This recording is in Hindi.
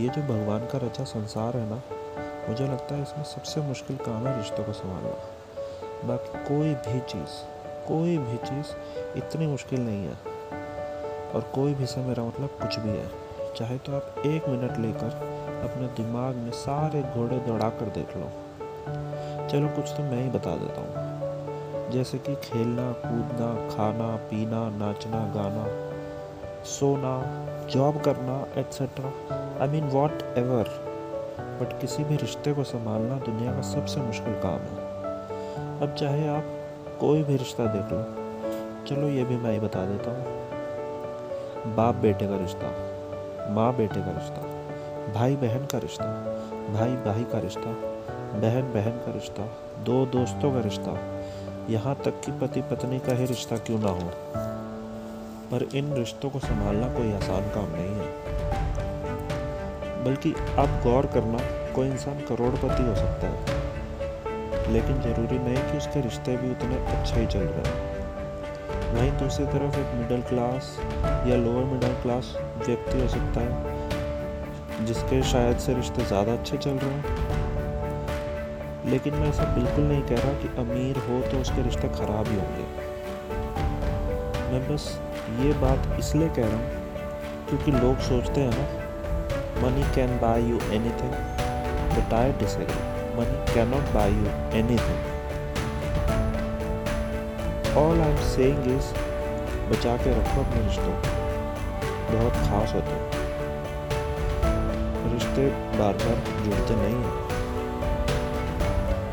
ये जो भगवान का रचा संसार है ना, मुझे लगता है इसमें सबसे मुश्किल काम है रिश्तों को संभालना। बाकी कोई भी चीज़, कोई भी चीज़ इतनी मुश्किल नहीं है। और कोई भी से मेरा मतलब कुछ भी है। चाहे तो आप एक मिनट लेकर अपने दिमाग में सारे घोड़े दौड़ा कर देख लो। चलो कुछ तो मैं ही बता देता हूँ। जैसे कि खेलना, कूदना, खाना, पीना, नाचना, गाना, सोना, जॉब करना etcetera I mean whatever but किसी भी रिश्ते को संभालना दुनिया का सबसे मुश्किल काम है। अब चाहे आप कोई भी रिश्ता देख लो। चलो ये भी मैं ही बता देता हूँ। बाप बेटे का रिश्ता, माँ बेटे का रिश्ता, भाई बहन का रिश्ता, भाई भाई का रिश्ता, बहन बहन का रिश्ता, दो दोस्तों का रिश्ता। यहाँ तक कि पति पत्नी का ही रिश्ता क्यों ना हो? पर इन रिश्तों को संभालना कोई आसान काम नहीं है। बल्कि आप गौर करना कोई इंसान करोड़पति हो सकता है। लेकिन ज़रूरी नहीं कि उसके रिश्ते भी उतने अच्छे ही चल रहे हैं। वहीं दूसरी तरफ़ एक मिडिल क्लास या लोअर मिडिल क्लास व्यक्ति हो सकता है, जिसके शायद से रिश्ते ज़्यादा अच्छे चल रहे हैं। लेकिन मैं ऐसा बिल्कुल नहीं कह रहा कि अमीर हो तो उसके रिश्ते खराब ही होंगे। मैं बस ये बात इसलिए कह रहा हूँ क्योंकि लोग सोचते हैं ना you anything but I disagree money can not buy you anything all I am saying बचा के रखो अपने रिश्तों बहुत खास होते हैं। रिश्ते बार बार जुड़ते नहीं हैं।